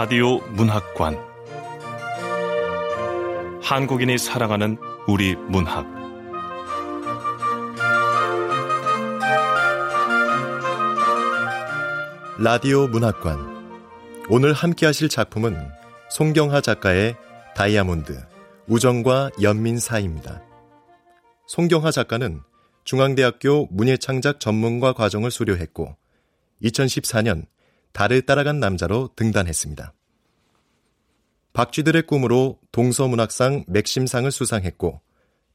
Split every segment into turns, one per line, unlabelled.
라디오 문학관. 한국인이 사랑하는 우리 문학.
라디오 문학관. 오늘 함께 하실 작품은 송경하 작가의 다이아몬드 우정과 연민 사이입니다. 송경하 작가는 중앙대학교 문예창작 전문가 과정을 수료했고 2014년 달을 따라간 남자로 등단했습니다. 박쥐들의 꿈으로 동서문학상 맥심상을 수상했고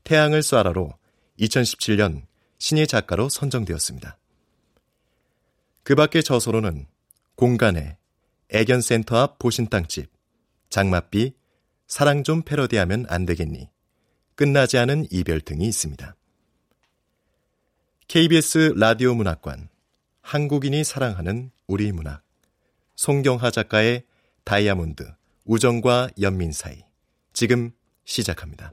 태양을 쏴라로 2017년 신예 작가로 선정되었습니다. 그 밖의 저서로는 공간에 애견센터 앞 보신땅집, 장맛비, 사랑 좀 패러디하면 안 되겠니, 끝나지 않은 이별 등이 있습니다. KBS 라디오 문학관, 한국인이 사랑하는 우리 문학, 송경하 작가의 다이아몬드, 우정과 연민 사이. 지금 시작합니다.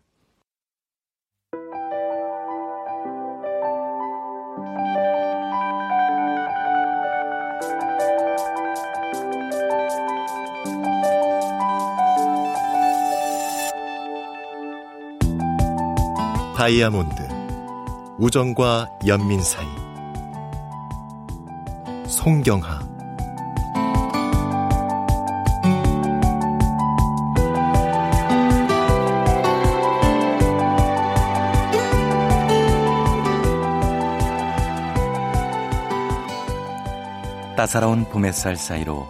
다이아몬드, 우정과 연민 사이. 송경하
따사로운 봄 햇살 사이로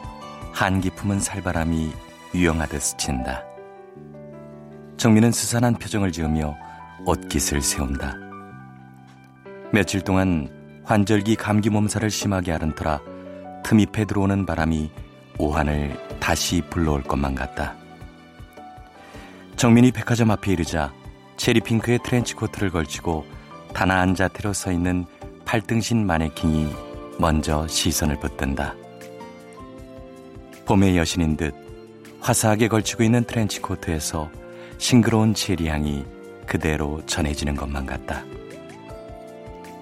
한기 품은 살바람이 유영하듯 스친다. 정민은 스산한 표정을 지으며 옷깃을 세운다. 며칠 동안 환절기 감기 몸살을 심하게 앓은 터라 틈입에 들어오는 바람이 오한을 다시 불러올 것만 같다. 정민이 백화점 앞에 이르자 체리핑크의 트렌치 코트를 걸치고 단아한 자태로 서 있는 팔등신 마네킹이 먼저 시선을 붙든다. 봄의 여신인 듯 화사하게 걸치고 있는 트렌치 코트에서 싱그러운 체리 향이 그대로 전해지는 것만 같다.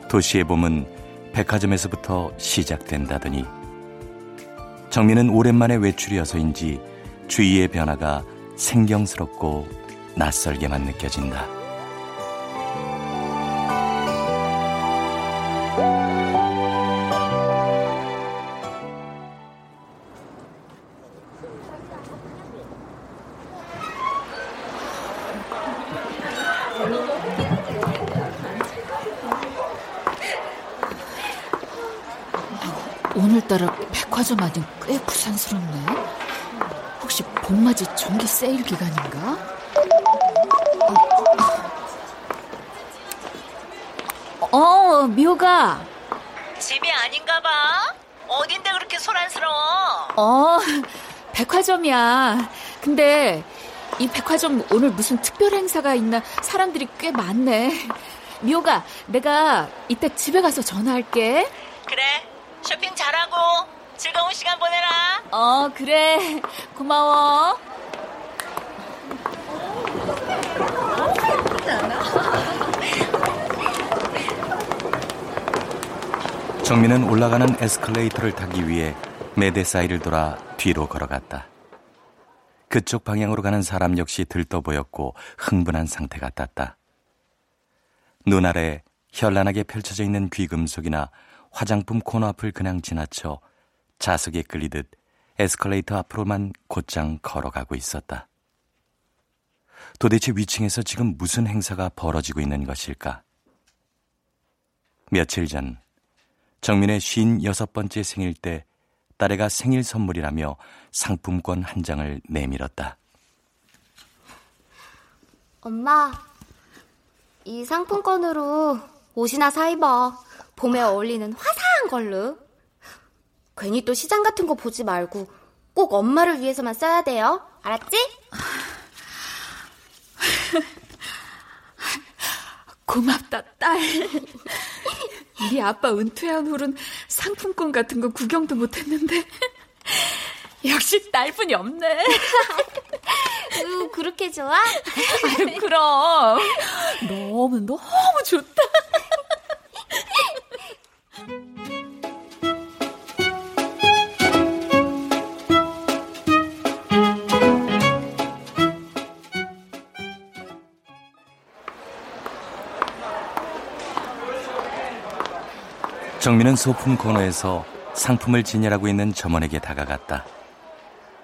도시의 봄은 백화점에서부터 시작된다더니 정민은 오랜만에 외출이어서인지 주위의 변화가 생경스럽고 낯설게만 느껴진다.
오늘따라 백화점 안이 꽤 부산스럽네. 혹시 봄맞이 전기 세일 기간인가? 어, 어 미호가.
집이 아닌가 봐. 어딘데 그렇게 소란스러워?
어, 백화점이야. 근데 이 백화점 오늘 무슨 특별 행사가 있나 사람들이 꽤 많네. 미호가, 내가 이때 집에 가서 전화할게.
그래. 쇼핑 잘하고 즐거운 시간 보내라.
어, 그래. 고마워.
정민은 올라가는 에스컬레이터를 타기 위해 매대 사이를 돌아 뒤로 걸어갔다. 그쪽 방향으로 가는 사람 역시 들떠 보였고 흥분한 상태 같았다. 눈 아래 현란하게 펼쳐져 있는 귀금속이나 화장품 코너 앞을 그냥 지나쳐 자석에 끌리듯 에스컬레이터 앞으로만 곧장 걸어가고 있었다. 도대체 위층에서 지금 무슨 행사가 벌어지고 있는 것일까? 며칠 전 정민의 쉰 여섯 번째 생일 때 딸애가 생일 선물이라며 상품권 한 장을 내밀었다.
엄마, 이 상품권으로 옷이나 사 입어. 봄에 어울리는 화사한 걸로. 괜히 또 시장 같은 거 보지 말고 꼭 엄마를 위해서만 써야 돼요. 알았지?
고맙다, 딸. 네 아빠 은퇴한 후론 상품권 같은 거 구경도 못 했는데 역시 딸뿐이 없네.
으, 그렇게 좋아?
아유, 그럼 너무 너무 좋다.
정민은 소품 코너에서 상품을 진열하고 있는 점원에게 다가갔다.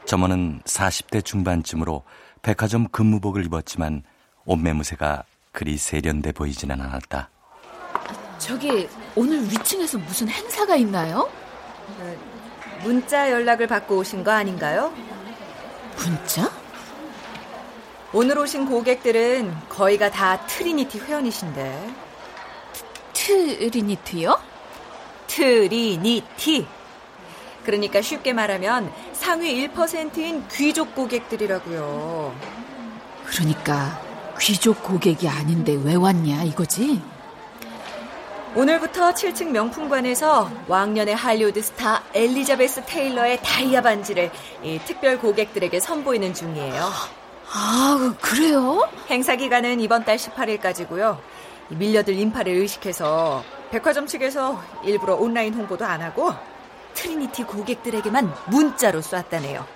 점원은 40대 중반쯤으로 백화점 근무복을 입었지만 옷매무새가 그리 세련돼 보이지는 않았다.
저기 오늘 위층에서 무슨 행사가 있나요?
문자 연락을 받고 오신 거 아닌가요?
문자?
오늘 오신 고객들은 거의가 다 트리니티 회원이신데.
트리니티요?
트리니티. 그러니까 쉽게 말하면 상위 1%인 귀족 고객들이라고요.
그러니까 귀족 고객이 아닌데 왜 왔냐 이거지?
오늘부터 7층 명품관에서 왕년의 할리우드 스타 엘리자베스 테일러의 다이아 반지를 특별 고객들에게 선보이는 중이에요.
아, 그래요?
행사 기간은 이번 달 18일까지고요. 밀려들 인파를 의식해서 백화점 측에서 일부러 온라인 홍보도 안 하고 트리니티 고객들에게만 문자로 쐈다네요.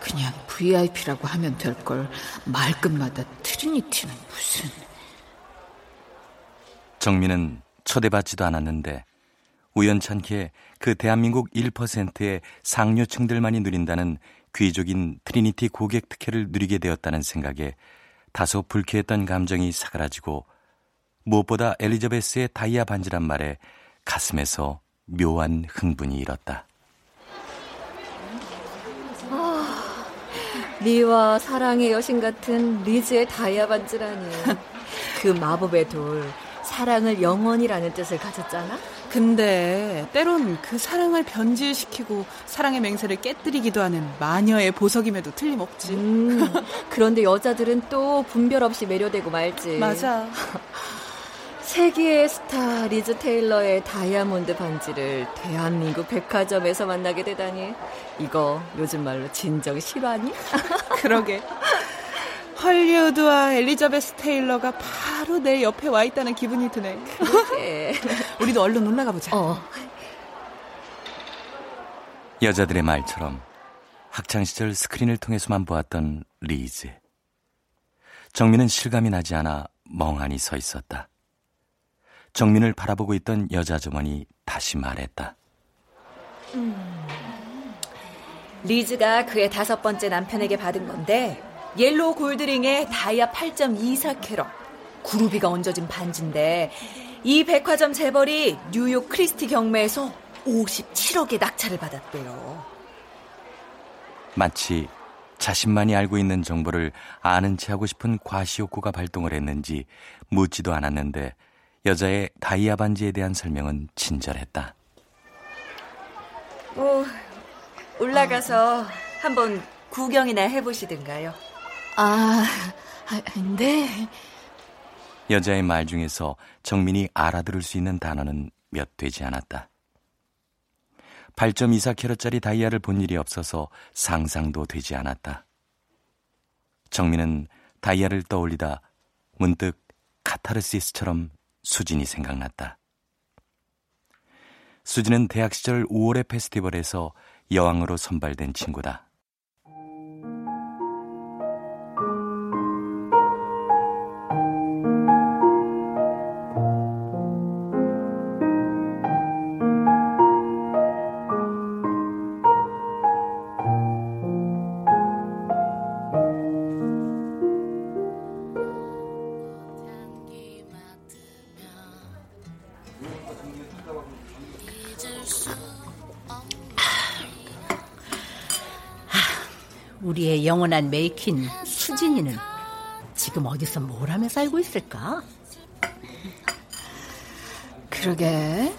그냥 VIP라고 하면 될 걸 말끝마다 트리니티는 무슨...
정민은 초대받지도 않았는데 우연찮게 그 대한민국 1%의 상류층들만이 누린다는 귀족인 트리니티 고객 특혜를 누리게 되었다는 생각에 다소 불쾌했던 감정이 사그라지고 무엇보다 엘리자베스의 다이아 반지란 말에 가슴에서 묘한 흥분이 일었다.
아, 미와 사랑의 여신 같은 리즈의 다이아 반지라니. 그 마법의 돌, 사랑을 영원이라는 뜻을 가졌잖아?
근데 때론 그 사랑을 변질시키고 사랑의 맹세를 깨뜨리기도 하는 마녀의 보석임에도 틀림없지.
음, 그런데 여자들은 또 분별 없이 매료되고 말지.
맞아.
세계의 스타 리즈 테일러의 다이아몬드 반지를 대한민국 백화점에서 만나게 되다니. 이거 요즘 말로 진정 실화니?
그러게. 헐리우드와 엘리자베스 테일러가 바로 내 옆에 와 있다는 기분이 드네.
그러게.
우리도 얼른 올라가 보자.
어.
여자들의 말처럼 학창시절 스크린을 통해서만 보았던 리즈. 정민은 실감이 나지 않아 멍하니 서 있었다. 정민을 바라보고 있던 여자 점원이 다시 말했다.
음. 리즈가 그의 다섯 번째 남편에게 받은 건데 yellow gold ring의 다이아 8.24캐럿 그 루비가 얹어진 반지인데 이 백화점 재벌이 뉴욕 크리스티 경매에서 57억의 낙찰을 받았대요.
마치 자신만이 알고 있는 정보를 아는 체 하고 싶은 과시욕구가 발동을 했는지 묻지도 않았는데 여자의 다이아 반지에 대한 설명은 친절했다.
뭐 올라가서 한번 구경이나 해보시든가요.
아, 네.
여자의 말 중에서 정민이 알아들을 수 있는 단어는 몇 되지 않았다. 8.24캐럿짜리 다이아를 본 일이 없어서 상상도 되지 않았다. 정민은 다이아를 떠올리다 문득 카타르시스처럼 수진이 생각났다. 수진은 대학 시절 5월의 페스티벌에서 여왕으로 선발된 친구다.
우리의 영원한 메이킨 수진이는 지금 어디서 뭘 하며 살고 있을까?
그러게.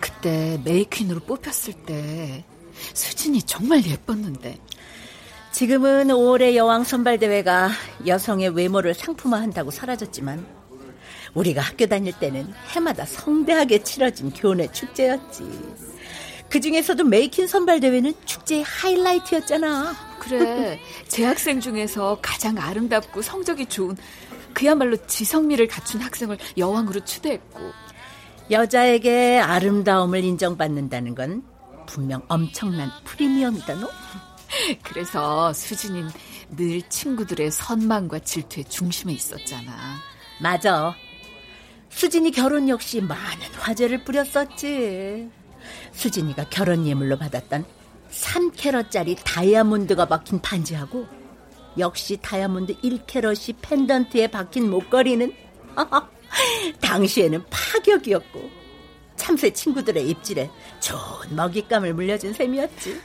그때 메이퀸으로 뽑혔을 때 수진이 정말 예뻤는데.
지금은 5월의 여왕 선발 대회가 여성의 외모를 상품화한다고 사라졌지만 우리가 학교 다닐 때는 해마다 성대하게 치러진 교내 축제였지. 그 중에서도 메이킨 선발 대회는 축제의 하이라이트였잖아.
그래. 재학생 중에서 가장 아름답고 성적이 좋은 그야말로 지성미를 갖춘 학생을 여왕으로 추대했고
여자에게 아름다움을 인정받는다는 건 분명 엄청난 프리미엄이다, 너?
그래서 수진인 늘 친구들의 선망과 질투의 중심에 있었잖아.
맞아. 수진이 결혼 역시 많은 화제를 뿌렸었지. 수진이가 결혼 예물로 받았던 3캐럿짜리 다이아몬드가 박힌 반지하고 역시 다이아몬드 1캐럿이 펜던트에 박힌 목걸이는 당시에는 파격이었고 참새 친구들의 입질에 좋은 먹잇감을 물려준 셈이었지.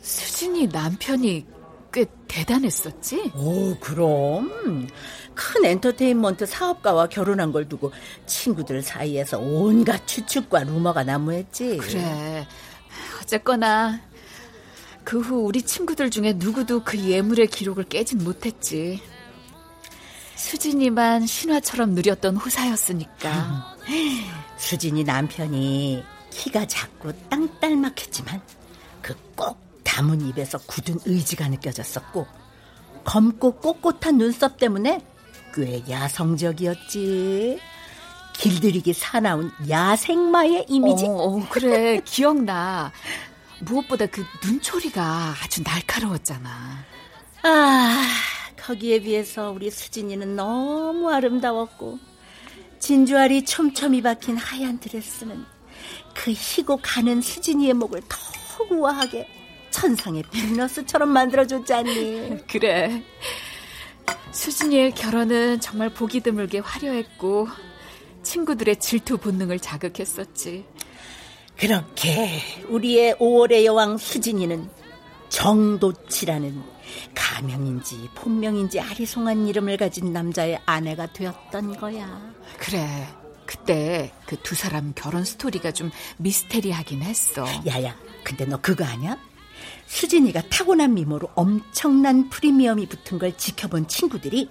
수진이 남편이 꽤 대단했었지?
오, 그럼. 큰 엔터테인먼트 사업가와 결혼한 걸 두고 친구들 사이에서 온갖 추측과 루머가 난무했지.
그래. 어쨌거나 그 후 우리 친구들 중에 누구도 그 예물의 기록을 깨진 못했지. 수진이만 신화처럼 누렸던 호사였으니까.
수진이 남편이 키가 작고 땅딸막했지만 그꼭 담은 입에서 굳은 의지가 느껴졌었고 검고 꼿꼿한 눈썹 때문에 꽤 야성적이었지. 길들이기 사나운 야생마의 이미지.
어, 어, 그래 기억나. 무엇보다 그 눈초리가 아주 날카로웠잖아.
아, 거기에 비해서 우리 수진이는 너무 아름다웠고 진주알이 촘촘히 박힌 하얀 드레스는 그 희고 가는 수진이의 목을 더욱 우아하게 천상의 비너스처럼 만들어줬잖니.
그래. 수진이의 결혼은 정말 보기 드물게 화려했고 친구들의 질투 본능을 자극했었지.
그렇게 우리의 5월의 여왕 수진이는 정도치라는 가명인지 본명인지 아리송한 이름을 가진 남자의 아내가 되었던 거야.
그래. 그때 그 두 사람 결혼 스토리가 좀 미스테리하긴 했어.
야야, 근데 너 그거 아냐? 수진이가 타고난 미모로 엄청난 프리미엄이 붙은 걸 지켜본 친구들이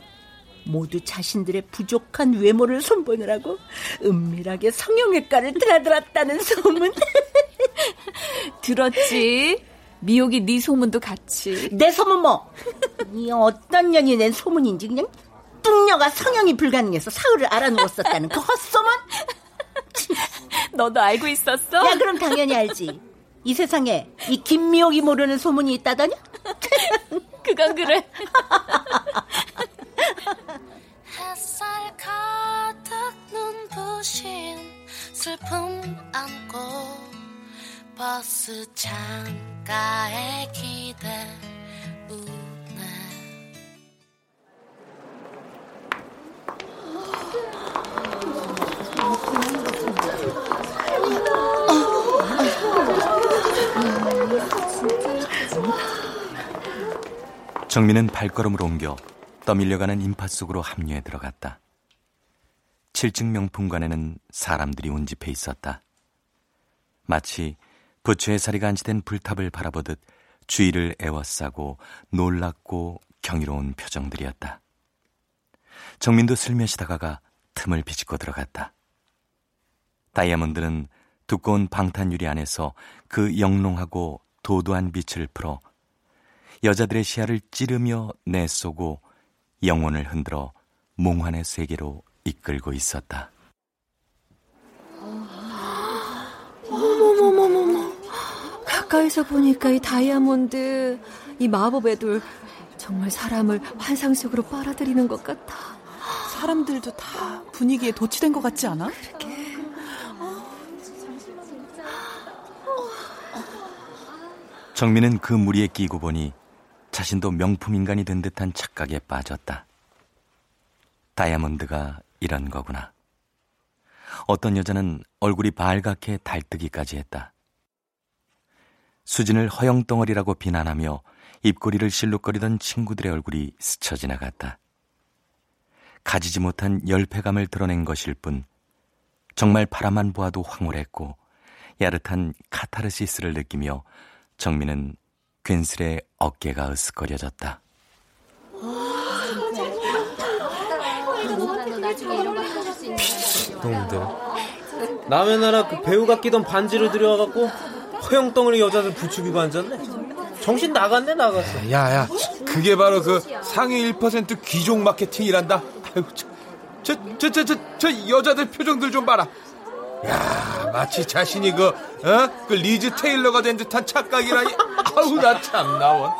모두 자신들의 부족한 외모를 손보느라고 은밀하게 성형외과를 드나들었다는 소문.
들었지? 미옥이 네 소문도 같이.
내 소문 뭐? 이 어떤 년이 낸 소문인지 그냥 뚱녀가 성형이 불가능해서 사흘을 알아누웠었다는 그 헛소문?
너도 알고 있었어?
야 그럼 당연히 알지. 이 세상에 이 김미옥이 모르는 소문이 있다더냐?
그건 그래.
햇살 가득 눈부신 슬픔 안고 버스 창가에 기대 우네
정민은 발걸음을 옮겨 떠밀려가는 인파 속으로 합류해 들어갔다. 7층 명품관에는 사람들이 운집해 있었다. 마치 부처의 사리가 안치된 불탑을 바라보듯 주위를 애워싸고 놀랍고 경이로운 표정들이었다. 정민도 슬며시 다가가 틈을 비집고 들어갔다. 다이아몬드는 두꺼운 방탄유리 안에서 그 영롱하고 도도한 빛을 풀어 여자들의 시야를 찌르며 내쏘고 영혼을 흔들어 몽환의 세계로 이끌고 있었다.
어머머머머머. 가까이서 보니까 이 다이아몬드, 이 마법의 돌, 정말 사람을 환상 속으로 빨아들이는 것 같아.
사람들도 다 분위기에 도취된 것 같지 않아?
그러게.
정민은 그 무리에 끼고 보니 자신도 명품 인간이 된 듯한 착각에 빠졌다. 다이아몬드가 이런 거구나. 어떤 여자는 얼굴이 발갛게 달뜨기까지 했다. 수진을 허영덩어리라고 비난하며 입꼬리를 실룩거리던 친구들의 얼굴이 스쳐 지나갔다. 가지지 못한 열패감을 드러낸 것일 뿐 정말 바라만 보아도 황홀했고 야릇한 카타르시스를 느끼며 정민은 괜스레 어깨가 으쓱거려졌다.
놈들 남의 나라 그 배우가 끼던 반지를 들여와갖고 허영덩어리 여자들 부추기고 앉았네. 정신 나갔네 나갔어.
야야 그게 바로 그 상위 1% 귀족 마케팅이란다. 아유 저 저 저 저 저 여자들 표정들 좀 봐라 야 마치 자신이 그 어? 그 리즈 테일러가 된 듯한 착각이라니 아우 나 참 나원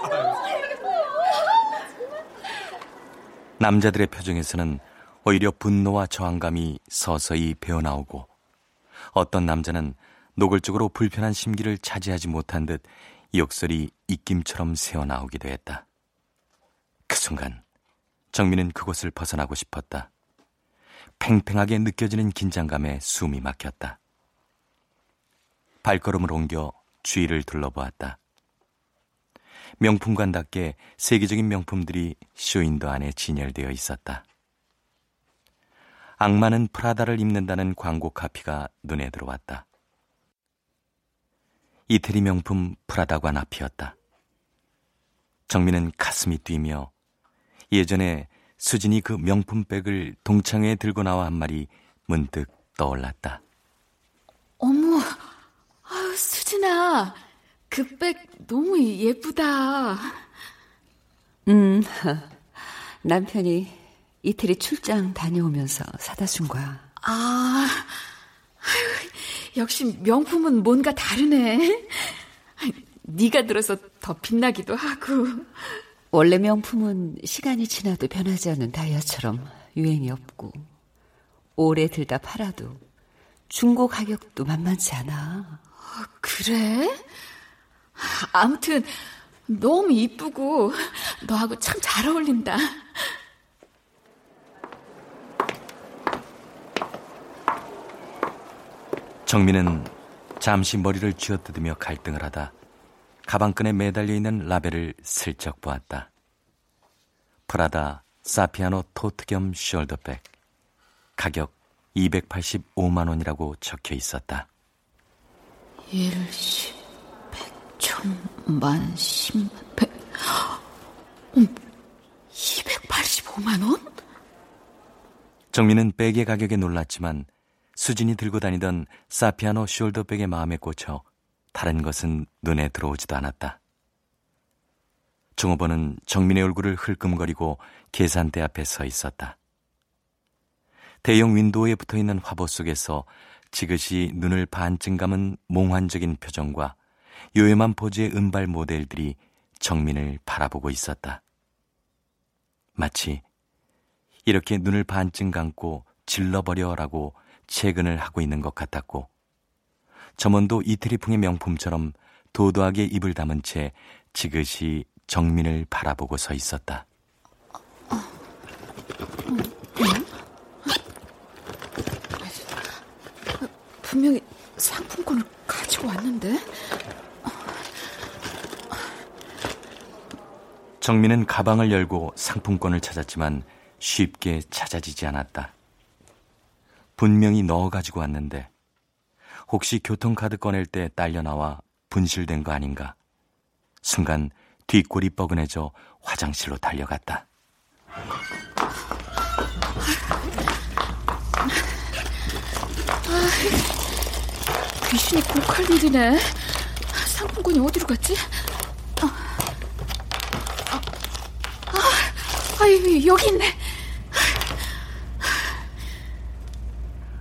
남자들의 표정에서는 오히려 분노와 저항감이 서서히 배어나오고 어떤 남자는 노골적으로 불편한 심기를 차지하지 못한 듯 욕설이 입김처럼 새어나오기도 했다. 그 순간 정민은 그곳을 벗어나고 싶었다. 팽팽하게 느껴지는 긴장감에 숨이 막혔다. 발걸음을 옮겨 주위를 둘러보았다. 명품관답게 세계적인 명품들이 쇼인도 안에 진열되어 있었다. 악마는 프라다를 입는다는 광고 카피가 눈에 들어왔다. 이태리 명품 프라다관 앞이었다. 정민은 가슴이 뛰며 예전에 수진이 그 명품백을 동창회에 들고 나와 한 말이 문득 떠올랐다.
어머, 아유, 수진아, 그 백 너무 예쁘다.
음, 남편이 이태리 출장 다녀오면서 사다 준 거야.
아, 아유, 역시 명품은 뭔가 다르네. 네가 들어서 더 빛나기도 하고.
원래 명품은 시간이 지나도 변하지 않는 다이아처럼 유행이 없고 오래 들다 팔아도 중고 가격도 만만치 않아.
그래? 아무튼 너무 이쁘고 너하고 참 잘 어울린다.
정민은 잠시 머리를 쥐어뜯으며 갈등을 하다 가방끈에 매달려 있는 라벨을 슬쩍 보았다. 프라다 사피아노 토트 겸 숄더백. 가격 285만 원이라고 적혀 있었다.
일십, 백, 천만, 십만, 백, 285만 원?
정민은 백의 가격에 놀랐지만 수진이 들고 다니던 사피아노 숄더백의 마음에 꽂혀 다른 것은 눈에 들어오지도 않았다. 종업원은 정민의 얼굴을 흘끔거리고 계산대 앞에 서 있었다. 대형 윈도우에 붙어 있는 화보 속에서 지그시 눈을 반쯤 감은 몽환적인 표정과 요염한 포즈의 은발 모델들이 정민을 바라보고 있었다. 마치 이렇게 눈을 반쯤 감고 질러버려라고 채근을 하고 있는 것 같았고 점원도 이태리풍의 명품처럼 도도하게 입을 담은 채 지그시 정민을 바라보고 서 있었다.
분명히 상품권을 가지고 왔는데.
정민은 가방을 열고 상품권을 찾았지만 쉽게 찾아지지 않았다. 분명히 넣어 가지고 왔는데 혹시 교통카드 꺼낼 때 딸려 나와 분실된 거 아닌가? 순간 뒷골이 뻐근해져 화장실로 달려갔다.
아, 귀신이 꼭 할 일이네. 상품권이 어디로 갔지? 아, 아, 아, 여기 있네.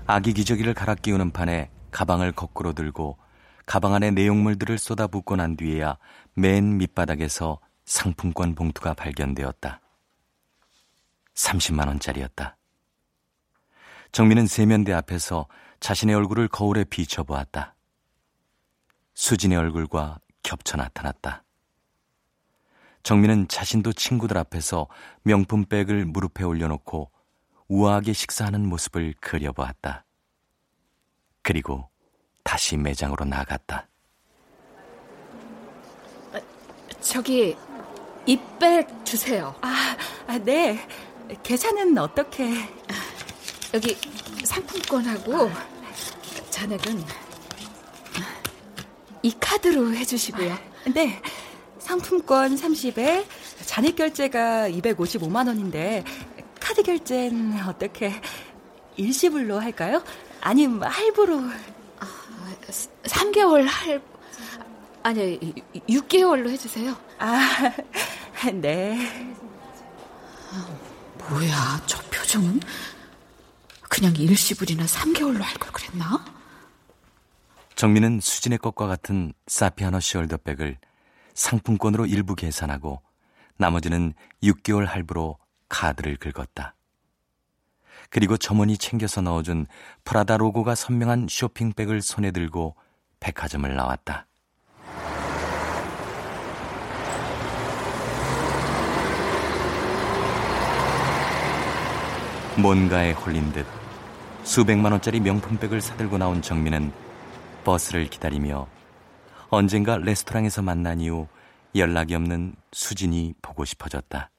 아기 기저귀를 갈아 끼우는 판에 가방을 거꾸로 들고 가방 안에 내용물들을 쏟아붓고 난 뒤에야 맨 밑바닥에서 상품권 봉투가 발견되었다. 30만 원짜리였다. 정민은 세면대 앞에서 자신의 얼굴을 거울에 비춰보았다. 수진의 얼굴과 겹쳐 나타났다. 정민은 자신도 친구들 앞에서 명품백을 무릎에 올려놓고 우아하게 식사하는 모습을 그려보았다. 그리고 다시 매장으로 나갔다.
저기 이백 주세요.
아, 아, 네. 계산은 어떻게?
여기 상품권하고 잔액은 이 카드로 해주시고요.
네. 상품권 30에 잔액 결제가 255만 원인데 카드 결제는 어떻게 일시불로 할까요? 아님 할부로.
아, 3개월 할 아니 6개월로 해주세요.
아, 네.
아, 뭐야 저 표정은? 그냥 일시불이나 3개월로 할 걸 그랬나?
정민은 수진의 것과 같은 사피아노 숄더백을 상품권으로 일부 계산하고 나머지는 6개월 할부로 카드를 긁었다. 그리고 점원이 챙겨서 넣어준 프라다 로고가 선명한 쇼핑백을 손에 들고 백화점을 나왔다. 뭔가에 홀린 듯 수백만 원짜리 명품백을 사들고 나온 정민은 버스를 기다리며 언젠가 레스토랑에서 만난 이후 연락이 없는 수진이 보고 싶어졌다.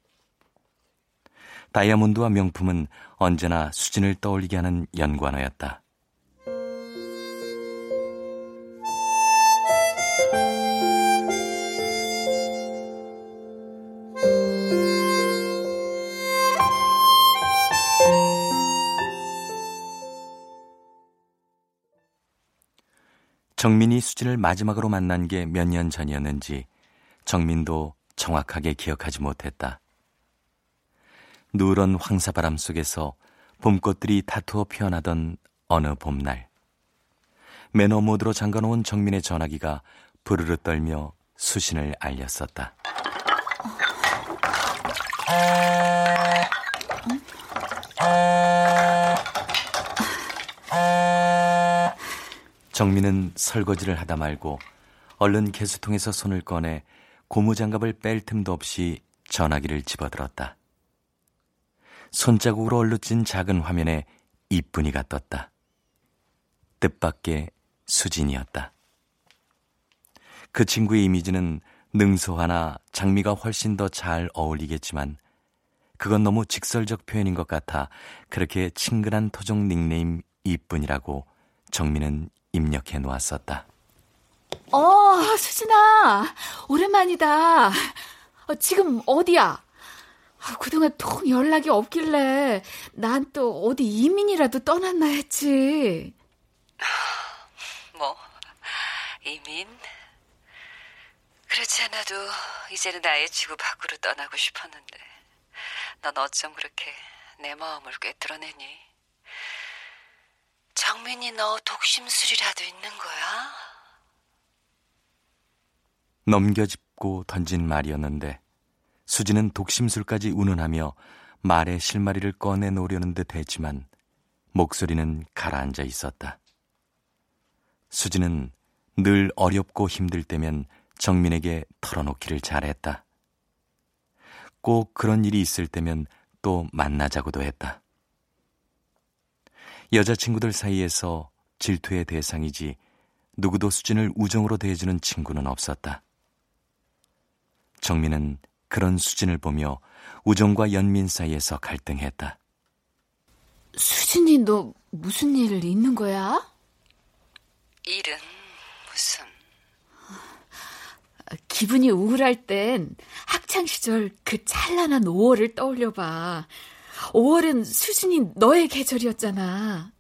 다이아몬드와 명품은 언제나 수진을 떠올리게 하는 연관어였다. 정민이 수진을 마지막으로 만난 게 몇 년 전이었는지 정민도 정확하게 기억하지 못했다. 누런 황사바람 속에서 봄꽃들이 다투어 피어나던 어느 봄날. 매너 모드로 잠가놓은 정민의 전화기가 부르르 떨며 수신을 알렸었다. 정민은 설거지를 하다 말고 얼른 개수통에서 손을 꺼내 고무장갑을 뺄 틈도 없이 전화기를 집어들었다. 손자국으로 얼룩진 작은 화면에 이쁜이가 떴다. 뜻밖의 수진이었다. 그 친구의 이미지는 능소하나 장미가 훨씬 더 잘 어울리겠지만 그건 너무 직설적 표현인 것 같아 그렇게 친근한 토종 닉네임 이쁜이라고 정민은 입력해 놓았었다.
어, 수진아, 오랜만이다. 어, 지금 어디야? 아, 그동안 통 연락이 없길래 난 또 어디 이민이라도 떠났나 했지.
뭐, 이민? 그렇지 않아도 이제는 나의 지구 밖으로 떠나고 싶었는데 넌 어쩜 그렇게 내 마음을 꿰뚫어내니? 정민이 너 독심술이라도 있는 거야?
넘겨짚고 던진 말이었는데 수지는 독심술까지 운운하며 말의 실마리를 꺼내놓으려는 듯 했지만 목소리는 가라앉아 있었다. 수지는 늘 어렵고 힘들 때면 정민에게 털어놓기를 잘했다. 꼭 그런 일이 있을 때면 또 만나자고도 했다. 여자친구들 사이에서 질투의 대상이지 누구도 수진을 우정으로 대해주는 친구는 없었다. 정민은 그런 수진을 보며 우정과 연민 사이에서 갈등했다.
수진이 너 무슨 일 있는 거야?
일은 무슨?
기분이 우울할 땐 학창 시절 그 찬란한 5월을 떠올려 봐. 5월은 수진이 너의 계절이었잖아.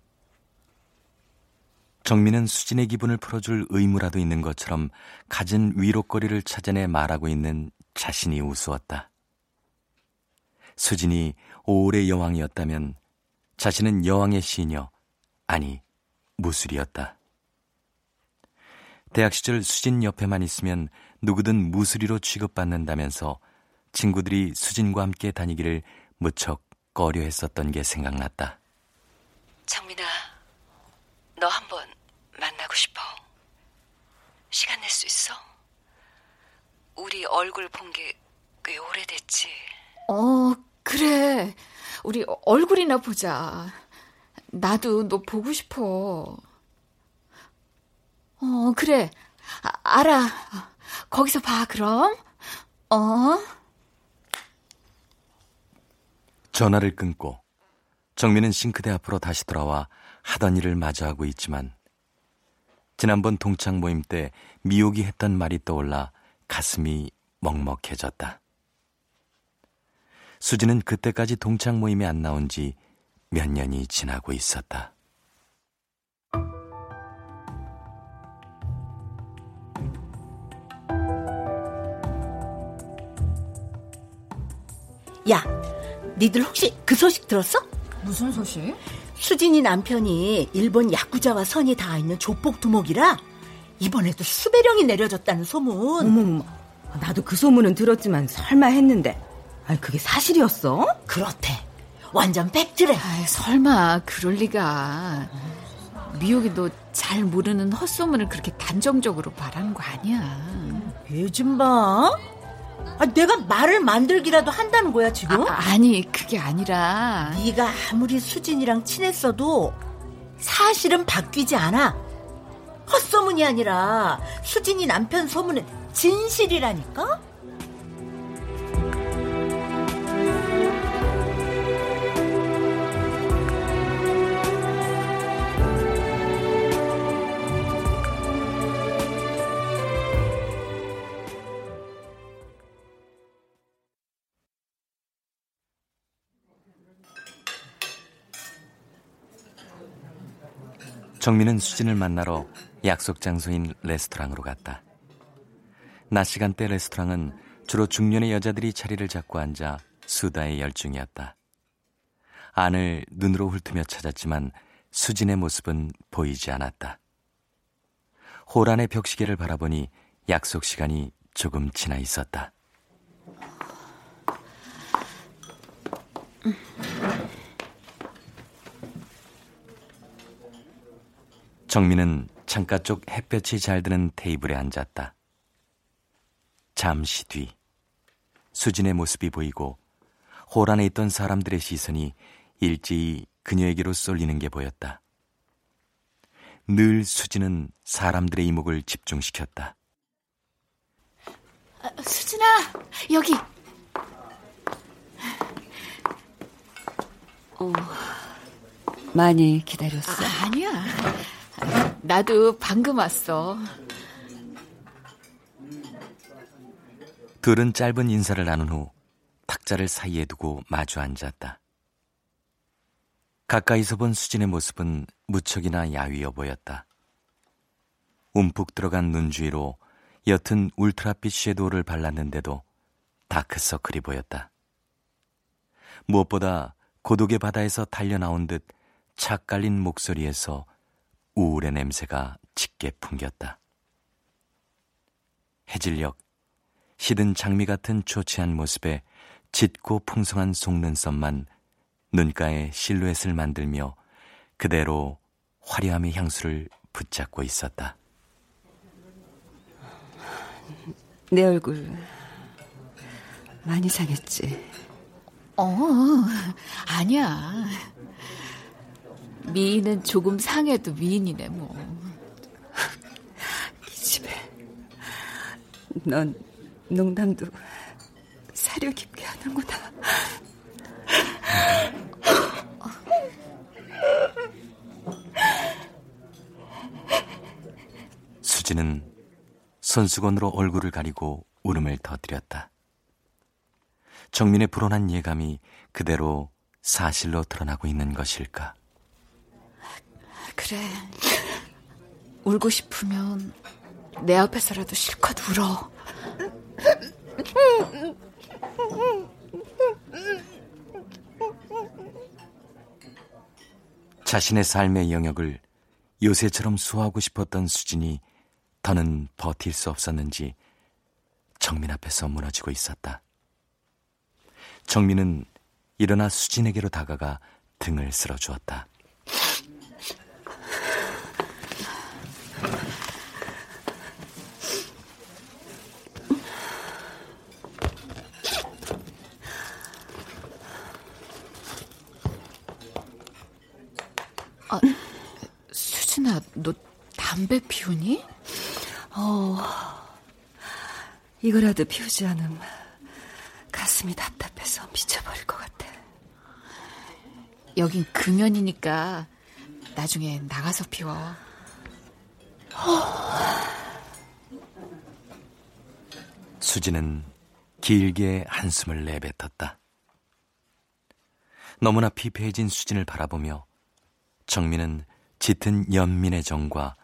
정민은 수진의 기분을 풀어줄 의무라도 있는 것처럼 갖은 위로거리를 찾아내 말하고 있는 자신이 우스웠다. 수진이 5월의 여왕이었다면 자신은 여왕의 시녀, 아니, 무술이었다. 대학 시절 수진 옆에만 있으면 누구든 무술이로 취급받는다면서 친구들이 수진과 함께 다니기를 무척 꺼려 했었던 게 생각났다.
정민아, 너 한번 만나고 싶어. 시간 낼 수 있어? 우리 얼굴 본 게 꽤 오래됐지.
어, 그래. 우리 얼굴이나 보자. 나도 너 보고 싶어. 어, 그래. 아, 알아. 거기서 봐, 그럼. 어?
전화를 끊고 정민은 싱크대 앞으로 다시 돌아와 하던 일을 마저하고 있지만 지난번 동창 모임 때 미혹이 했던 말이 떠올라 가슴이 먹먹해졌다. 수지는 그때까지 동창 모임에 안 나온 지 몇 년이 지나고 있었다.
야, 니들 혹시 그 소식 들었어?
무슨 소식?
수진이 남편이 일본 야쿠자와 선이 닿아 있는 조폭 두목이라 이번에도 수배령이 내려졌다는 소문.
어머머, 나도 그 소문은 들었지만 설마 했는데, 아니 그게 사실이었어?
그렇대. 완전 팩트래.
아이, 설마 그럴 리가. 미옥이 너 잘 모르는 헛소문을 그렇게 단정적으로 말하는 거 아니야.
요즘 봐. 아, 내가 말을 만들기라도 한다는 거야 지금?
아, 니 그게 아니라
네가 아무리 수진이랑 친했어도 사실은 바뀌지 않아. 헛소문이 아니라 수진이 남편 소문은 진실이라니까?
정민은 수진을 만나러 약속 장소인 레스토랑으로 갔다. 낮 시간대 레스토랑은 주로 중년의 여자들이 자리를 잡고 앉아 수다에 열중이었다. 안을 눈으로 훑으며 찾았지만 수진의 모습은 보이지 않았다. 홀 안의 벽시계를 바라보니 약속 시간이 조금 지나 있었다. 정민은 창가 쪽 햇볕이 잘 드는 테이블에 앉았다. 잠시 뒤 수진의 모습이 보이고 홀 안에 있던 사람들의 시선이 일제히 그녀에게로 쏠리는 게 보였다. 늘 수진은 사람들의 이목을 집중시켰다.
아, 수진아, 여기.
어, 많이 기다렸어?
아, 아니야. 나도 방금 왔어.
둘은 짧은 인사를 나눈 후 탁자를 사이에 두고 마주 앉았다. 가까이서 본 수진의 모습은 무척이나 야위어 보였다. 움푹 들어간 눈 주위로 옅은 울트라빛 섀도우를 발랐는데도 다크서클이 보였다. 무엇보다 고독의 바다에서 달려나온 듯 착 깔린 목소리에서 우울의 냄새가 짙게 풍겼다. 해질녘 시든 장미 같은 초췌한 모습에 짙고 풍성한 속눈썹만 눈가에 실루엣을 만들며 그대로 화려함의 향수를 붙잡고 있었다.
내 얼굴 많이 상했지?
어, 아니야. 미인은 조금 상해도 미인이네, 뭐.
이 집에 넌 농담도 사려 깊게 하는구나.
수지는 손수건으로 얼굴을 가리고 울음을 터뜨렸다. 정민의 불온한 예감이 그대로 사실로 드러나고 있는 것일까?
그래. 울고 싶으면 내 앞에서라도 실컷 울어.
자신의 삶의 영역을 요새처럼 수호하고 싶었던 수진이 더는 버틸 수 없었는지 정민 앞에서 무너지고 있었다. 정민은 일어나 수진에게로 다가가 등을 쓸어주었다.
아, 수진아, 너 담배 피우니?
어, 이거라도 피우지 않으면 가슴이 답답해서 미쳐버릴 것 같아.
여긴 금연이니까 나중에 나가서 피워.
수지는 길게 한숨을 내뱉었다. 너무나 피폐해진 수진을 바라보며 정민은 짙은 연민의 정과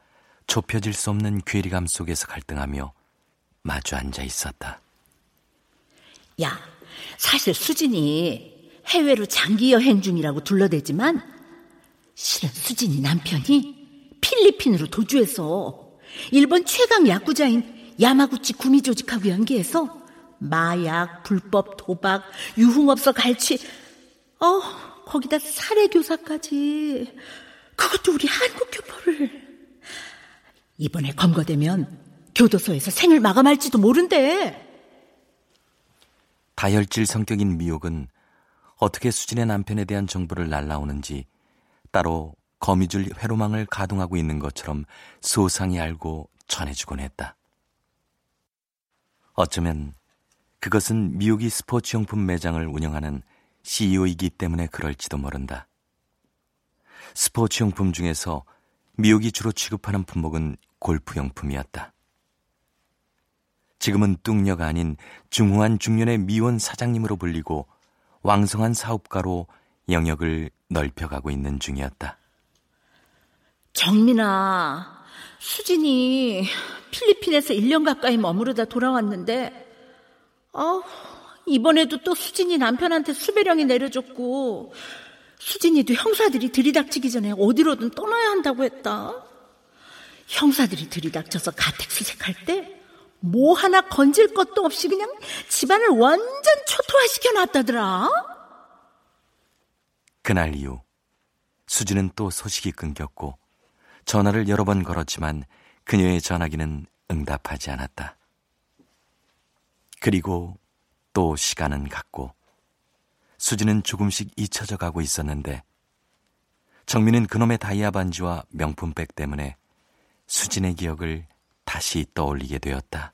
좁혀질 수 없는 괴리감 속에서 갈등하며 마주 앉아 있었다.
야, 사실 수진이 해외로 장기 여행 중이라고 둘러대지만 실은 수진이 남편이 필리핀으로 도주해서 일본 최강 야구자인 야마구치 구미 조직하고 연계해서 마약, 불법 도박, 유흥업소 갈취, 어, 거기다 사례 교사까지. 그것도 우리 한국 교포를. 이번에 검거되면 교도소에서 생을 마감할지도 모른대.
다혈질 성격인 미옥은 어떻게 수진의 남편에 대한 정보를 날라오는지 따로 거미줄 회로망을 가동하고 있는 것처럼 소상히 알고 전해주곤 했다. 어쩌면 그것은 미국이 스포츠 용품 매장을 운영하는 CEO이기 때문에 그럴지도 모른다. 스포츠용품 중에서 미국이 주로 취급하는 품목은 골프용품이었다. 지금은 뚱녀가 아닌 중후한 중년의 미원 사장님으로 불리고 왕성한 사업가로 영역을 넓혀가고 있는 중이었다.
정민아, 수진이 필리핀에서 1년 가까이 머무르다 돌아왔는데, 어, 이번에도 또 수진이 남편한테 수배령이 내려졌고, 수진이도 형사들이 들이닥치기 전에 어디로든 떠나야 한다고 했다. 형사들이 들이닥쳐서 가택 수색할 때, 뭐 하나 건질 것도 없이 그냥 집안을 완전 초토화시켜 놨다더라.
그날 이후 수진은 또 소식이 끊겼고 전화를 여러 번 걸었지만 그녀의 전화기는 응답하지 않았다. 그리고 또 시간은 갔고 수진은 조금씩 잊혀져 가고 있었는데 정민은 그놈의 다이아 반지와 명품백 때문에 수진의 기억을 다시 떠올리게 되었다.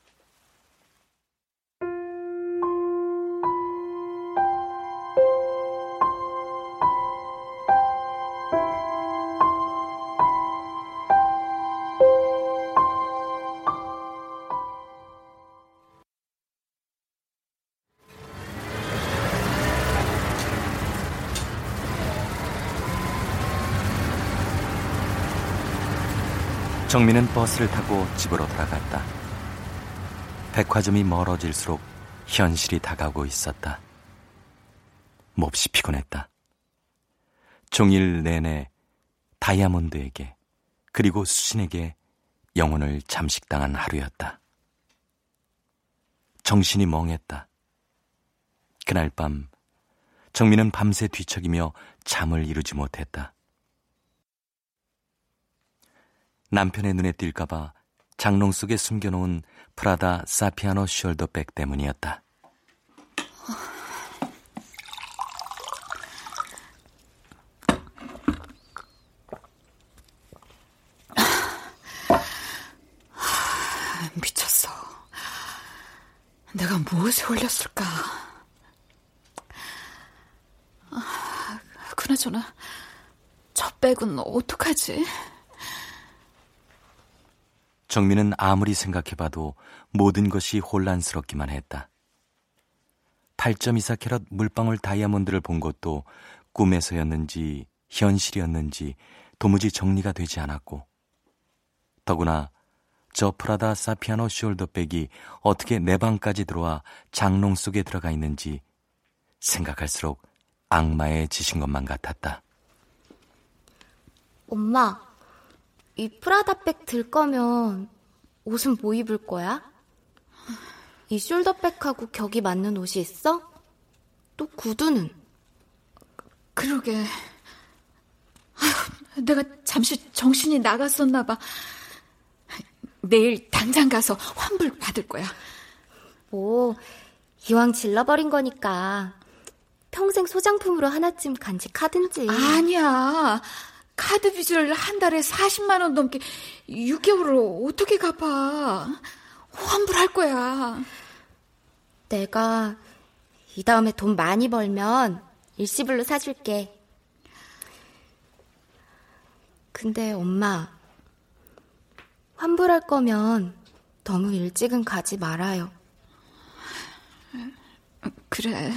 정민은 버스를 타고 집으로 돌아갔다. 백화점이 멀어질수록 현실이 다가오고 있었다. 몹시 피곤했다. 종일 내내 다이아몬드에게 그리고 수신에게 영혼을 잠식당한 하루였다. 정신이 멍했다. 그날 밤 정민은 밤새 뒤척이며 잠을 이루지 못했다. 남편의 눈에 띌까봐 장롱 속에 숨겨놓은 프라다 사피아노 숄더백 때문이었다.
미쳤어. 내가 무엇에 올렸을까? 그나저나 저 백은 어떡하지?
정민은 아무리 생각해봐도 모든 것이 혼란스럽기만 했다. 8.24캐럿 물방울 다이아몬드를 본 것도 꿈에서였는지 현실이었는지 도무지 정리가 되지 않았고 더구나 저 프라다 사피아노 숄더백이 어떻게 내 방까지 들어와 장롱 속에 들어가 있는지 생각할수록 악마의 짓인 것만 같았다.
엄마, 이 프라다백 들 거면 옷은 뭐 입을 거야? 이 숄더백하고 격이 맞는 옷이 있어? 또 구두는?
그러게. 아휴, 내가 잠시 정신이 나갔었나 봐. 내일 당장 가서 환불 받을 거야.
뭐, 이왕 질러버린 거니까 평생 소장품으로 하나쯤 간직하든지.
아니야. 카드 빚을 한 달에 40만 원 넘게 6개월을 어떻게 갚아? 환불할 거야.
내가 이 다음에 돈 많이 벌면 일시불로 사줄게. 근데 엄마, 환불할 거면 너무 일찍은 가지 말아요.
그래.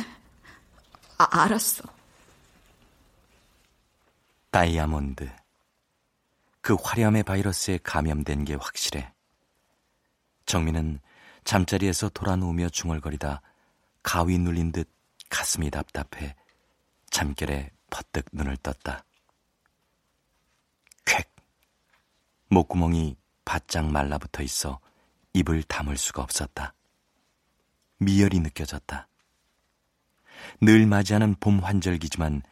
아, 알았어.
다이아몬드. 그 화려함의 바이러스에 감염된 게 확실해. 정민은 잠자리에서 돌아 누우며 중얼거리다 가위 눌린 듯 가슴이 답답해 잠결에 퍼뜩 눈을 떴다. 쾌 목구멍이 바짝 말라붙어 있어 입을 다물 수가 없었다. 미열이 느껴졌다. 늘 맞이하는 봄 환절기지만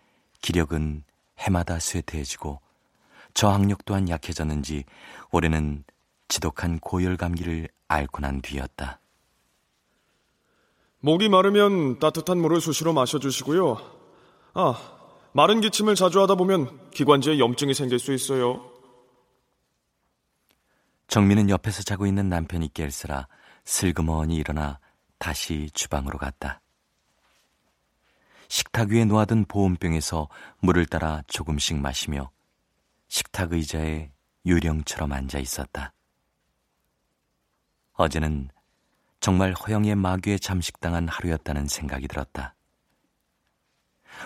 기력은 해마다 쇠퇴해지고 저항력 또한 약해졌는지 올해는 지독한 고열 감기를 앓고 난 뒤였다.
목이 마르면 따뜻한 물을 수시로 마셔주시고요. 아, 마른 기침을 자주 하다 보면 기관지에 염증이 생길 수 있어요.
정민은 옆에서 자고 있는 남편이 깰쓰라 슬그머니 일어나 다시 주방으로 갔다. 식탁 위에 놓아둔 보온병에서 물을 따라 조금씩 마시며 식탁 의자에 유령처럼 앉아 있었다. 어제는 정말 허영의 마귀에 잠식당한 하루였다는 생각이 들었다.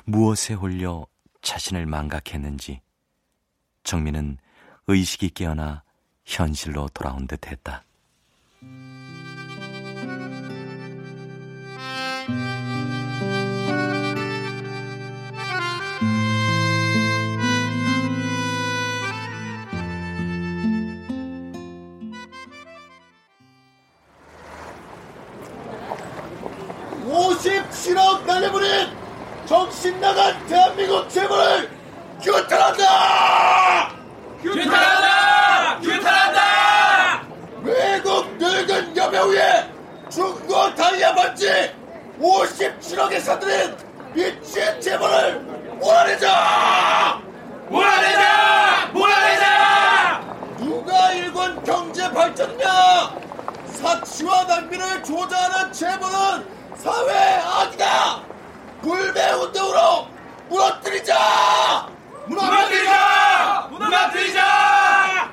무엇에 홀려 자신을 망각했는지 정민은 의식이 깨어나 현실로 돌아온 듯 했다.
57억 날려버린 정신 나간 대한민국 재벌을 규탄한다!
규탄한다! 규탄한다!
외국 늙은 여배우의 중고 다이아 반지 57억에 사들인 미친 재벌을 몰아내자!
몰아내자! 몰아내자!
누가 일본 경제 발전이냐? 사치와 낭비를 조장하는 재벌은 사회 악이다! 불매 운동으로 무너뜨리자!
무너뜨리자! 무너뜨리자!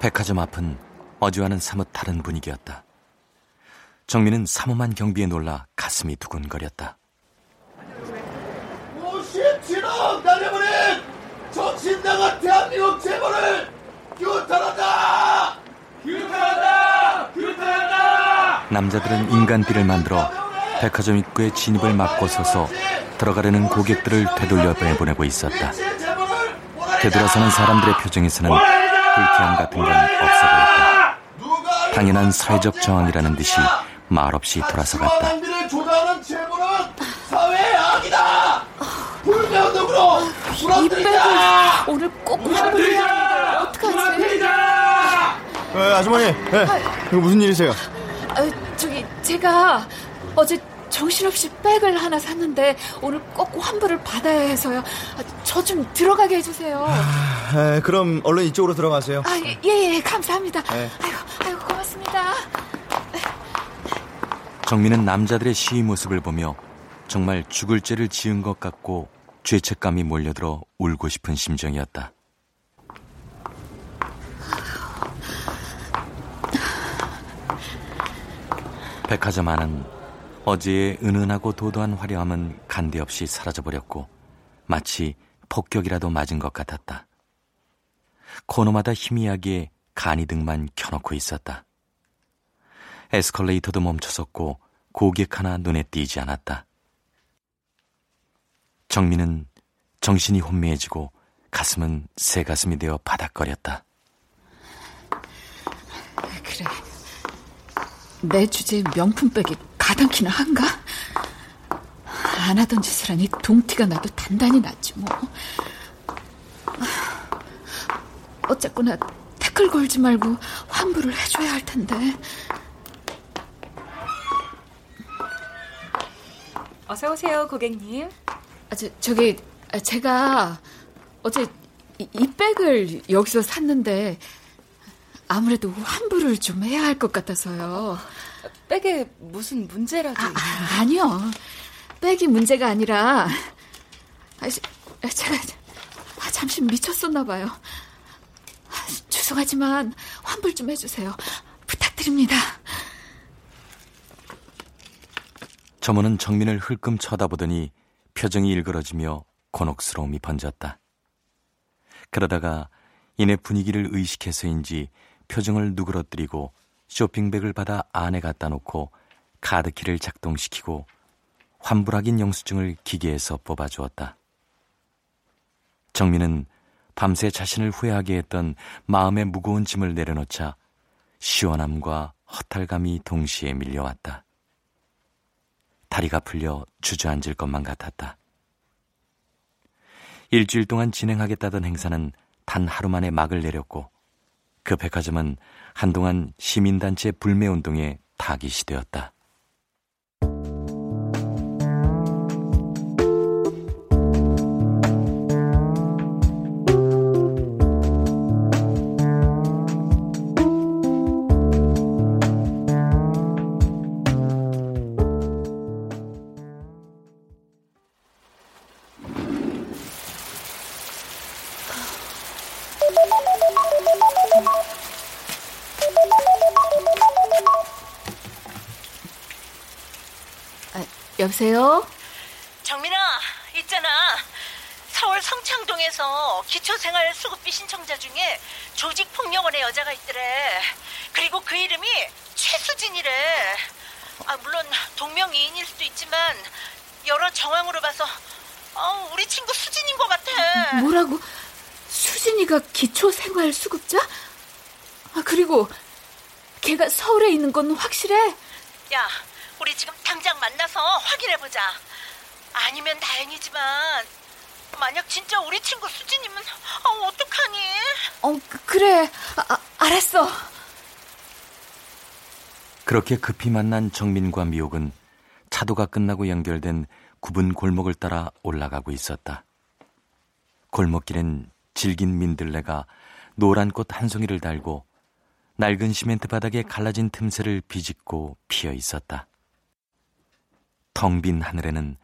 백화점 앞은 어제와는 사뭇 다른 분위기였다. 정민은 사모만 경비에 놀라 가슴이 두근거렸다.
57억 날려버린 정신 나간 대한민국 재벌을 규탄한다!
규탄한다!
남자들은 인간띠를 만들어 백화점 입구에 진입을 막고 서서 들어가려는 고객들을 되돌려 보내고 있었다. 되돌아서는 사람들의 표정에서는 불쾌함 같은 건 없어 보였다. 당연한 사회적 저항이라는 듯이 말없이 돌아서 갔다.
불매운동으로 무너뜨리자!
오늘 꼭 무너뜨리자! 어떡하지?
어, 아주머니, 네. 이거 무슨 일이세요?
제가 어제 정신없이 백을 하나 샀는데 오늘 꼭 환불을 받아야 해서요. 저 좀 들어가게 해주세요.
아, 그럼 얼른 이쪽으로 들어가세요.
아, 예, 예, 감사합니다.
네.
아이고, 아이고, 고맙습니다.
정민은 남자들의 시위 모습을 보며 정말 죽을 죄를 지은 것 같고 죄책감이 몰려들어 울고 싶은 심정이었다. 백화점 안은 어제의 은은하고 도도한 화려함은 간데없이 사라져버렸고 마치 폭격이라도 맞은 것 같았다. 코너마다 희미하게 간이 등만 켜놓고 있었다. 에스컬레이터도 멈춰섰고 고객 하나 눈에 띄지 않았다. 정민은 정신이 혼미해지고 가슴은 새 가슴이 되어 바닥거렸다.
그래. 내 주제에 명품백이 가당키나 한가? 안 하던 짓을 하니 동티가 나도 단단히 났지 뭐. 어쨌거나 태클 걸지 말고 환불을 해줘야 할 텐데.
어서 오세요, 고객님.
아, 저, 저기 제가 어제 이, 이 백을 여기서 샀는데 아무래도 환불을 좀 해야 할 것 같아서요.
백에 무슨 문제라도
아, 아, 아니요. 백이 문제가 아니라 아, 제가 아, 잠시 미쳤었나 봐요. 아, 죄송하지만 환불 좀 해주세요. 부탁드립니다.
점호는 정민을 흘끔 쳐다보더니 표정이 일그러지며 곤혹스러움이 번졌다. 그러다가 이내 분위기를 의식해서인지 표정을 누그러뜨리고 쇼핑백을 받아 안에 갖다 놓고 카드키를 작동시키고 환불하긴 영수증을 기계에서 뽑아주었다. 정민은 밤새 자신을 후회하게 했던 마음의 무거운 짐을 내려놓자 시원함과 허탈감이 동시에 밀려왔다. 다리가 풀려 주저앉을 것만 같았다. 일주일 동안 진행하겠다던 행사는 단 하루 만에 막을 내렸고 그 백화점은 한동안 시민단체 불매운동에 타깃이 되었다.
기초생활 수급비 신청자 중에 조직폭력원의 여자가 있더래. 그리고 그 이름이 최수진이래. 아, 물론 동명이인일 수도 있지만 여러 정황으로 봐서 어, 우리 친구 수진인 것 같아.
뭐라고? 수진이가 기초생활 수급자? 아, 그리고 걔가 서울에 있는 건 확실해?
야, 우리 지금 당장 만나서 확인해보자. 아니면 다행이지만 만약 진짜 우리 친구 수진이면 어, 어떡하니?
어, 그래. 아, 아, 알았어.
그렇게 급히 만난 정민과 미옥은 차도가 끝나고 연결된 굽은 골목을 따라 올라가고 있었다. 골목길엔 질긴 민들레가 노란 꽃 한 송이를 달고 낡은 시멘트 바닥에 갈라진 틈새를 비집고 피어 있었다. 텅 빈 하늘에는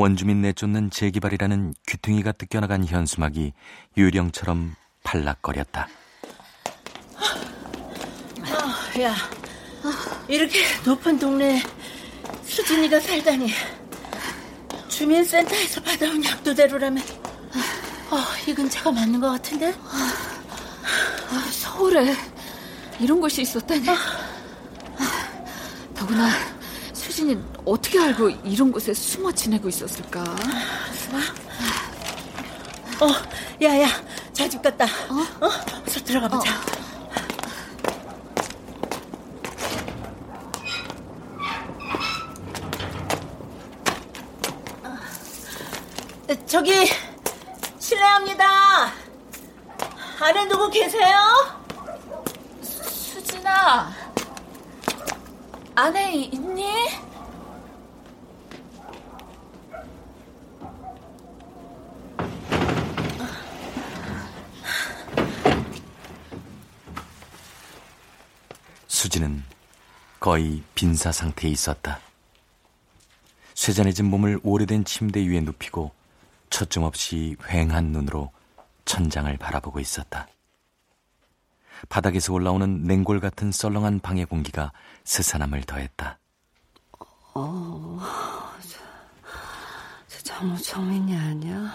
원주민 내쫓는 재개발이라는 귀퉁이가 뜯겨나간 현수막이 유령처럼 발락거렸다.
어, 야, 이렇게 높은 동네에 수진이가 살다니. 주민센터에서 받아온 약도대로라면 어, 이 근처가 맞는 것 같은데?
아, 서울에 이런 곳이 있었다니. 아, 더구나 수진이 어떻게 알고 이런 곳에 숨어 지내고 있었을까?
어, 야야, 잘 죽겠다. 어? 어? 어 서 들어가 보자. 어. 저기 실례합니다. 안에 누구 계세요?
수진아, 안에 있니?
수지는 거의 빈사 상태에 있었다. 쇠잔해진 몸을 오래된 침대 위에 눕히고 초점 없이 휑한 눈으로 천장을 바라보고 있었다. 바닥에서 올라오는 냉골 같은 썰렁한 방의 공기가 스산함을 더했다.
어, 저, 저 정우 정민이 아니야?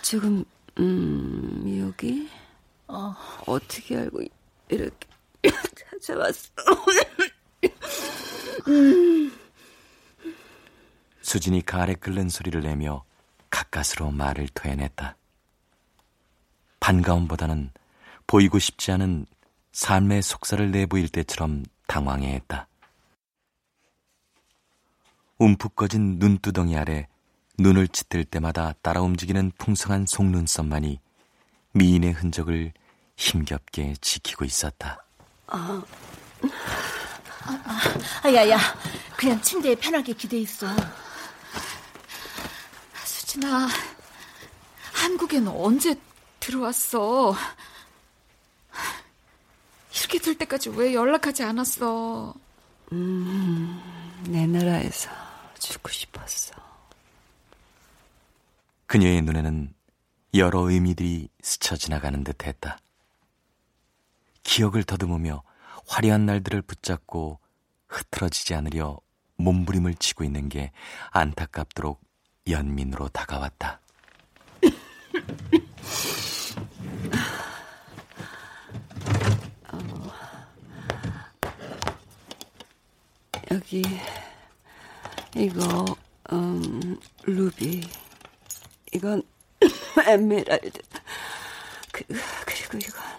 지금 음 여기 어. 어떻게 알고 이렇게 찾아왔어?
음. 수진이 가을에 끓는 소리를 내며 가까스로 말을 토해냈다. 반가움보다는 보이고 싶지 않은 삶의 속살을 내보일 때처럼 당황해했다. 움푹 꺼진 눈두덩이 아래 눈을 짙을 때마다 따라 움직이는 풍성한 속눈썹만이 미인의 흔적을 힘겹게 지키고 있었다. 아,
아, 아, 야야, 그냥 침대에 편하게 기대 있어.
수진아, 한국에는 언제 들어왔어? 이렇게 될 때까지 왜 연락하지 않았어?
음, 내 나라에서 죽고 싶었어.
그녀의 눈에는 여러 의미들이 스쳐 지나가는 듯 했다. 기억을 더듬으며 화려한 날들을 붙잡고 흐트러지지 않으려 몸부림을 치고 있는 게 안타깝도록 연민으로 다가왔다.
어, 여기 이거 음, 루비 이건 에메랄드 그, 그리고 이건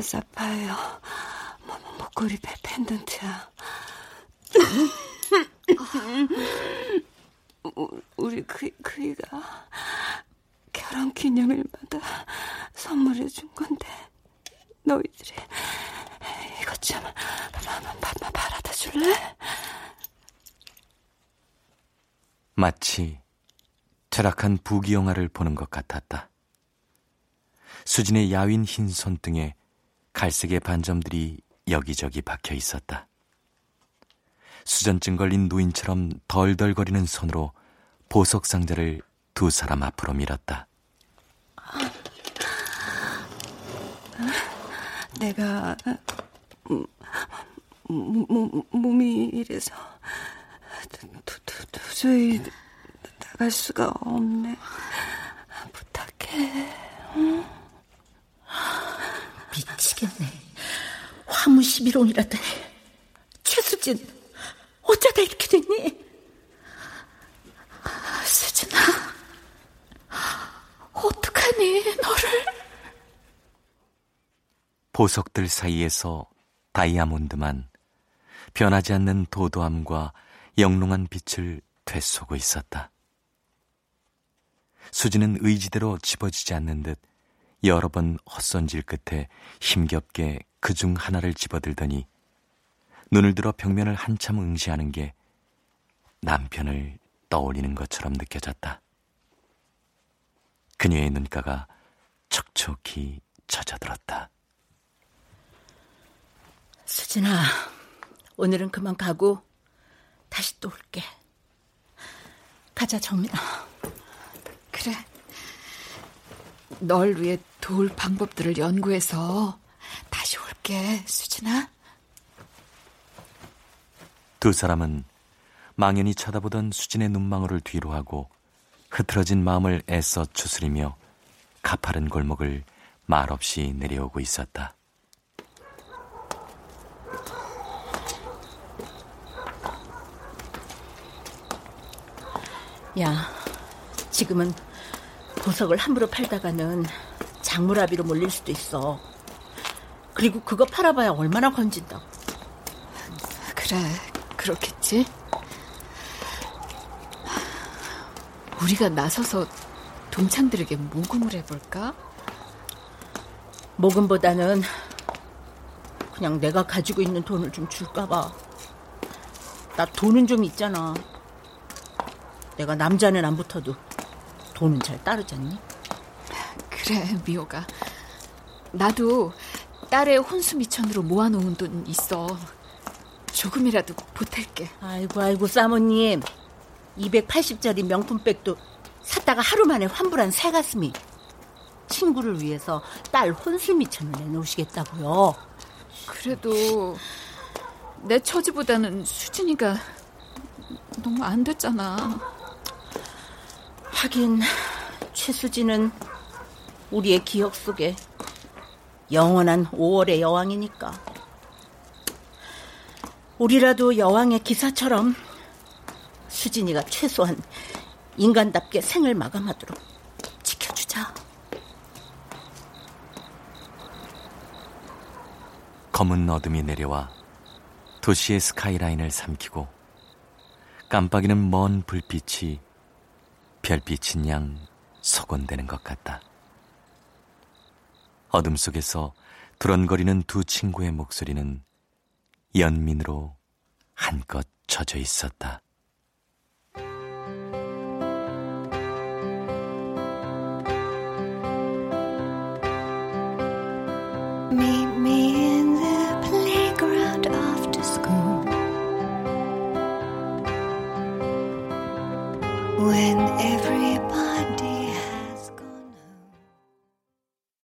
사파이어 뭐, 뭐, 목걸이 펜던트야 우리 그, 그이가 기념일마다 선물해 준 건데 너희들이 이것 좀 받아다 줄래?
마치 퇴락한 부귀영화를 보는 것 같았다. 수진의 야윈 흰 손등에 갈색의 반점들이 여기저기 박혀 있었다. 수전증 걸린 노인처럼 덜덜거리는 손으로 보석 상자를 두 사람 앞으로 밀었다.
내가 몸이 이래서 도저히 나갈 수가 없네. 부탁해. 응?
미치겠네. 화무 11홍이라더니 최수진 어쩌다 이렇게 됐니?
수진아 어떡하니 너를
보석들 사이에서 다이아몬드만 변하지 않는 도도함과 영롱한 빛을 되쏘고 있었다. 수지는 의지대로 집어지지 않는 듯 여러 번 헛손질 끝에 힘겹게 그 중 하나를 집어들더니 눈을 들어 벽면을 한참 응시하는 게 남편을 떠올리는 것처럼 느껴졌다. 그녀의 눈가가 촉촉히 젖어들었다.
수진아, 오늘은 그만 가고 다시 또 올게. 가자, 정민아.
그래. 널 위해 도울 방법들을 연구해서 다시 올게, 수진아.
두 사람은 망연히 쳐다보던 수진의 눈망울을 뒤로 하고 흐트러진 마음을 애써 추스리며 가파른 골목을 말없이 내려오고 있었다.
야, 지금은 보석을 함부로 팔다가는 작물아비로 몰릴 수도 있어. 그리고 그거 팔아봐야 얼마나 건진다.
그래, 그렇겠지. 우리가 나서서 동창들에게 모금을 해볼까?
모금보다는 그냥 내가 가지고 있는 돈을 좀 줄까봐. 나 돈은 좀 있잖아. 내가 남자는 안 붙어도 돈은 잘 따르잖니?
그래, 미호가. 나도 딸의 혼수 미천으로 모아놓은 돈 있어. 조금이라도 보탤게.
아이고, 아이고, 사모님. 280짜리 명품백도 샀다가 하루 만에 환불한 새 가슴이 친구를 위해서 딸 혼수 미천을 내놓으시겠다고요.
그래도 내 처지보다는 수진이가 너무 안 됐잖아.
하긴 최수진은 우리의 기억 속에 영원한 5월의 여왕이니까. 우리라도 여왕의 기사처럼 수진이가 최소한 인간답게 생을 마감하도록 지켜주자.
검은 어둠이 내려와 도시의 스카이라인을 삼키고 깜빡이는 먼 불빛이 별빛인 양 속원되는 것 같다. 어둠 속에서 두런거리는 두 친구의 목소리는 연민으로 한껏 젖어 있었다. 미미